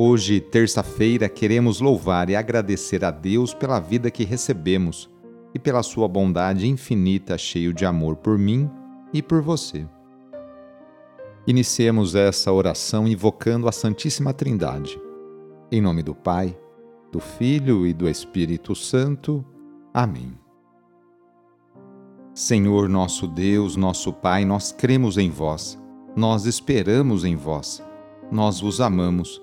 Hoje, terça-feira, queremos louvar e agradecer a Deus pela vida que recebemos e pela sua bondade infinita, cheio de amor por mim e por você. Iniciemos essa oração invocando a Santíssima Trindade. Em nome do Pai, do Filho e do Espírito Santo. Amém. Senhor nosso Deus, nosso Pai, nós cremos em vós, nós esperamos em vós, nós vos amamos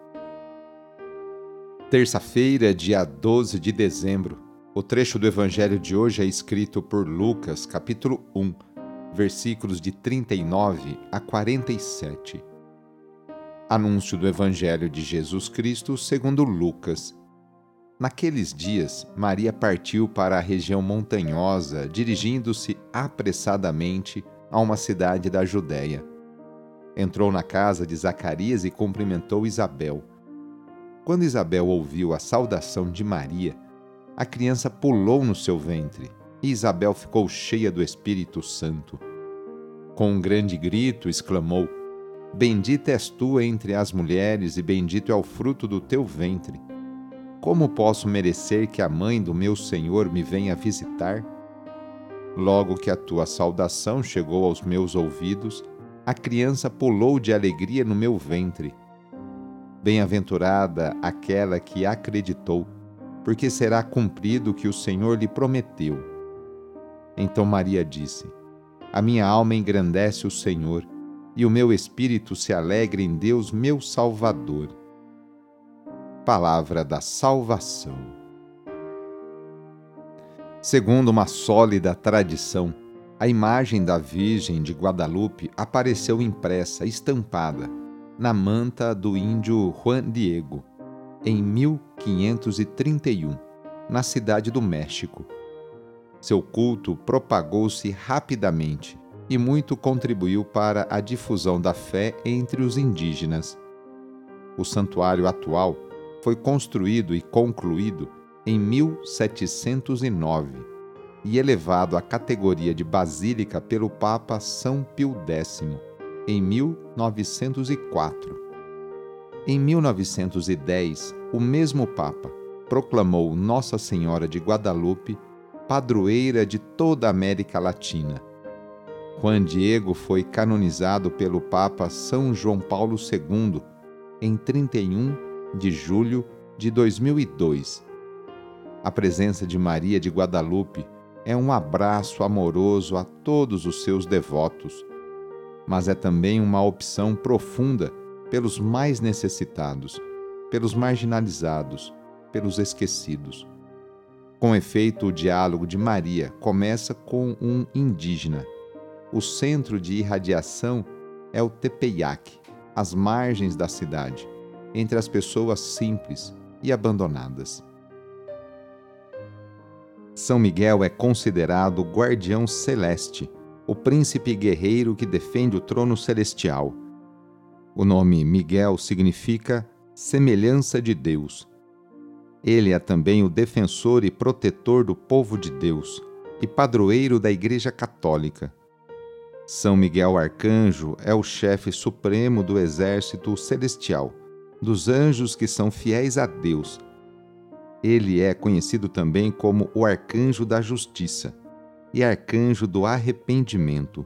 Terça-feira, dia 12 de dezembro. O trecho do evangelho de hoje é escrito por Lucas, capítulo 1, versículos de 39 a 47. Anúncio do evangelho de Jesus Cristo segundo Lucas. Naqueles dias, Maria partiu para a região montanhosa, dirigindo-se apressadamente a uma cidade da Judéia. Entrou na casa de Zacarias e cumprimentou Isabel. Quando Isabel ouviu a saudação de Maria, a criança pulou no seu ventre e Isabel ficou cheia do Espírito Santo. Com um grande grito, exclamou: Bendita és tu entre as mulheres e bendito é o fruto do teu ventre. Como posso merecer que a mãe do meu Senhor me venha visitar? Logo que a tua saudação chegou aos meus ouvidos, a criança pulou de alegria no meu ventre. Bem-aventurada aquela que acreditou, porque será cumprido o que o Senhor lhe prometeu. Então Maria disse: A minha alma engrandece o Senhor, e o meu espírito se alegra em Deus, meu Salvador. Palavra da Salvação. Segundo uma sólida tradição, a imagem da Virgem de Guadalupe apareceu impressa, estampada na manta do índio Juan Diego, em 1531, na cidade do México. Seu culto propagou-se rapidamente e muito contribuiu para a difusão da fé entre os indígenas. O santuário atual foi construído e concluído em 1709 e elevado à categoria de basílica pelo Papa São Pio X em 1904. Em 1910, o mesmo Papa proclamou Nossa Senhora de Guadalupe padroeira de toda a América Latina. Juan Diego foi canonizado pelo Papa São João Paulo II em 31 de julho de 2002. A presença de Maria de Guadalupe é um abraço amoroso a todos os seus devotos mas é também uma opção profunda pelos mais necessitados, pelos marginalizados, pelos esquecidos. Com efeito, o diálogo de Maria começa com um indígena. O centro de irradiação é o Tepeyac, às margens da cidade, entre as pessoas simples e abandonadas. São Miguel é considerado guardião celeste o príncipe guerreiro que defende o trono celestial. O nome Miguel significa semelhança de Deus. Ele é também o defensor e protetor do povo de Deus e padroeiro da Igreja Católica. São Miguel Arcanjo é o chefe supremo do exército celestial, dos anjos que são fiéis a Deus. Ele é conhecido também como o Arcanjo da Justiça e arcanjo do arrependimento.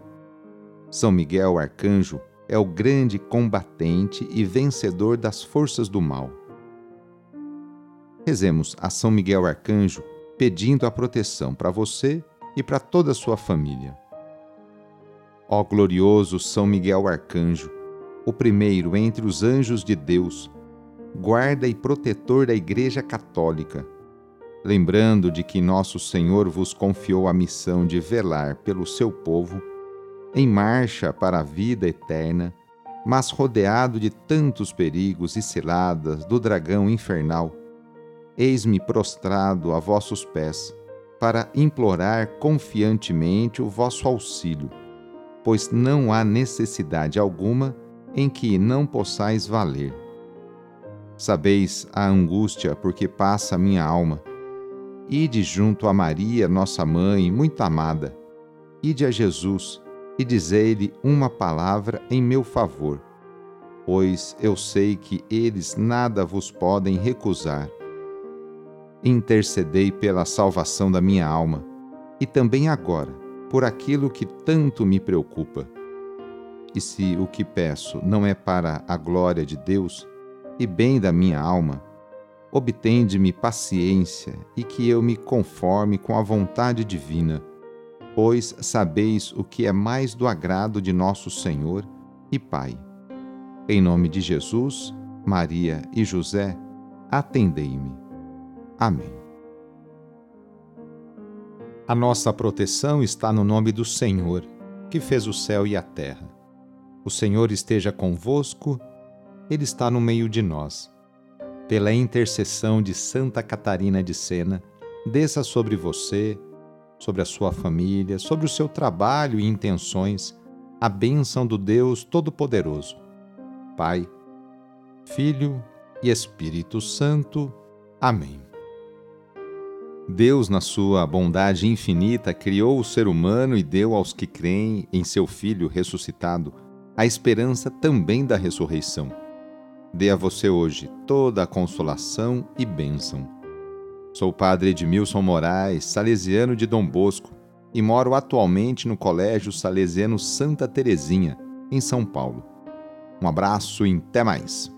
São Miguel Arcanjo é o grande combatente e vencedor das forças do mal. Rezemos a São Miguel Arcanjo pedindo a proteção para você e para toda a sua família. Ó glorioso São Miguel Arcanjo, o primeiro entre os anjos de Deus, guarda e protetor da Igreja Católica, lembrando de que nosso Senhor vos confiou a missão de velar pelo seu povo, em marcha para a vida eterna, mas rodeado de tantos perigos e ciladas do dragão infernal, eis-me prostrado a vossos pés, para implorar confiantemente o vosso auxílio, pois não há necessidade alguma em que não possais valer. Sabeis a angústia por que passa minha alma. Ide junto a Maria, nossa mãe, muito amada. Ide a Jesus e dizei-lhe uma palavra em meu favor, pois eu sei que eles nada vos podem recusar intercedei pela salvação da minha alma, e também agora, por aquilo que tanto me preocupa. E se o que peço não é para a glória de Deus e bem da minha alma, obtende-me paciência e que eu me conforme com a vontade divina, pois sabeis o que é mais do agrado de nosso Senhor e Pai. Em nome de Jesus, Maria e José, atendei-me. Amém. A nossa proteção está no nome do Senhor, que fez o céu e a terra. O Senhor esteja convosco, Ele está no meio de nós. Pela intercessão de Santa Catarina de Sena, desça sobre você, sobre a sua família, sobre o seu trabalho e intenções, a bênção do Deus Todo-Poderoso. Pai, Filho e Espírito Santo. Amém. Deus, na sua bondade infinita, criou o ser humano e deu aos que creem em seu Filho ressuscitado a esperança também da ressurreição. Dê a você hoje toda a consolação e bênção. Sou o padre Edmilson Moraes, salesiano de Dom Bosco, e moro atualmente no Colégio Salesiano Santa Terezinha, em São Paulo. Um abraço e até mais!